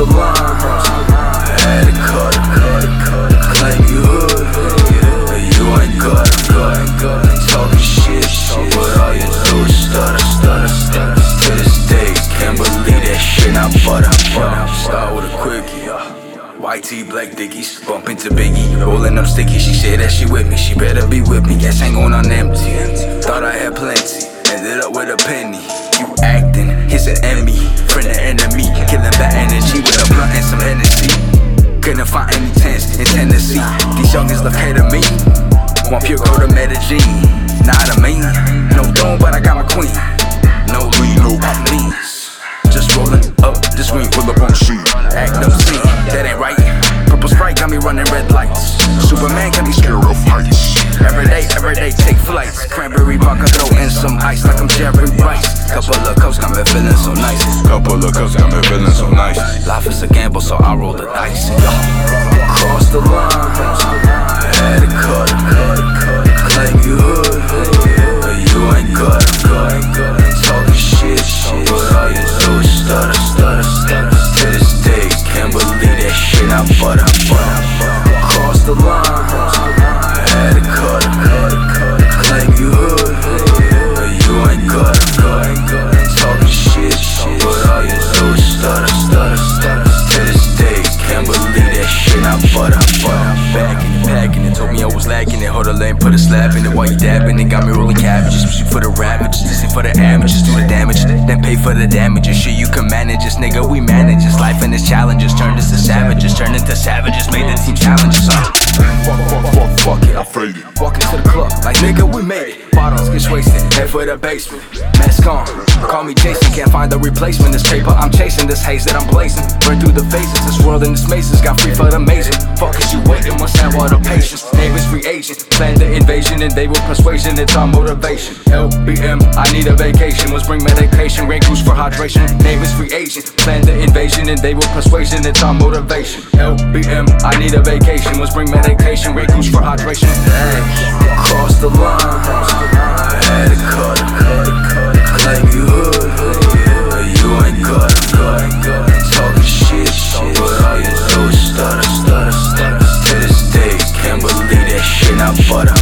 the line. Had to cut it. Claim you hood, but you ain't got it. Talking shit, but all you do is stutter. To this day, can't believe that shit. I, but a quickie. Uh. White tee, black dickies, bump into Biggie, rolling up sticky. She said that she with me, she better be with me. Yes, ain't going on empty. Thought I had plenty, ended up with a penny. You acting, here's an Emmy, friend of enemy. Want pure go to Medellin, not a mean. No throne, but I got my queen. No lean, no means. Just rolling up the screen, pull up on scene. Act up scene, that ain't right. Purple Sprite got me running red lights. Superman got me scared of heights. Every day, every day, take flights. Cranberry vodka, throw in some ice like I'm Jerry Rice. Couple of cups got me feeling so nice. Couple of cups got me feeling so nice. Life is a gamble, so I roll the dice. That shit I butter, butter. Cross the line, had to cut, claim you hood, but you ain't good, good. Talking shit, but all you do is stutter, stutter, stutter. To this day, can't believe that shit I butter, butter. Backing it, packing it, told me I was lacking it. Hold a lane, put a slap in it while you dabbing it. Got me rolling cabbages, pushing for the. This ain't for the amateurs, do the damage, then pay for the damages. Shit, you can manage this, nigga. We manage this life and its challenges. Turn this to savages, turn into savages. Made the team challenges, huh? Fuck, fuck, fuck, fuck it. I faded. Walk into the club, like nigga, we made it. Bottles get wasted, head for the basement. Mask on, call me Jason, can't find the replacement. This paper I'm chasing, this haze that I'm blazing. Burn through the phases, this world and this mazes got free for the amazing. Fuck is you waiting, must have all the patience. Neighbors free agent, plan the invasion, and they will persuasion, it's our motivation. LBM, I need a vacation, must bring medication, rain goose for hydration. Neighbors free agent, plan the invasion, and they will persuasion, it's our motivation. LBM, I need a vacation, must bring medication, rain goose for hydration. Hey, cross the line, had to cut, you hood, you ain't. Talking shit, but is. To this day, can't believe that shit butter.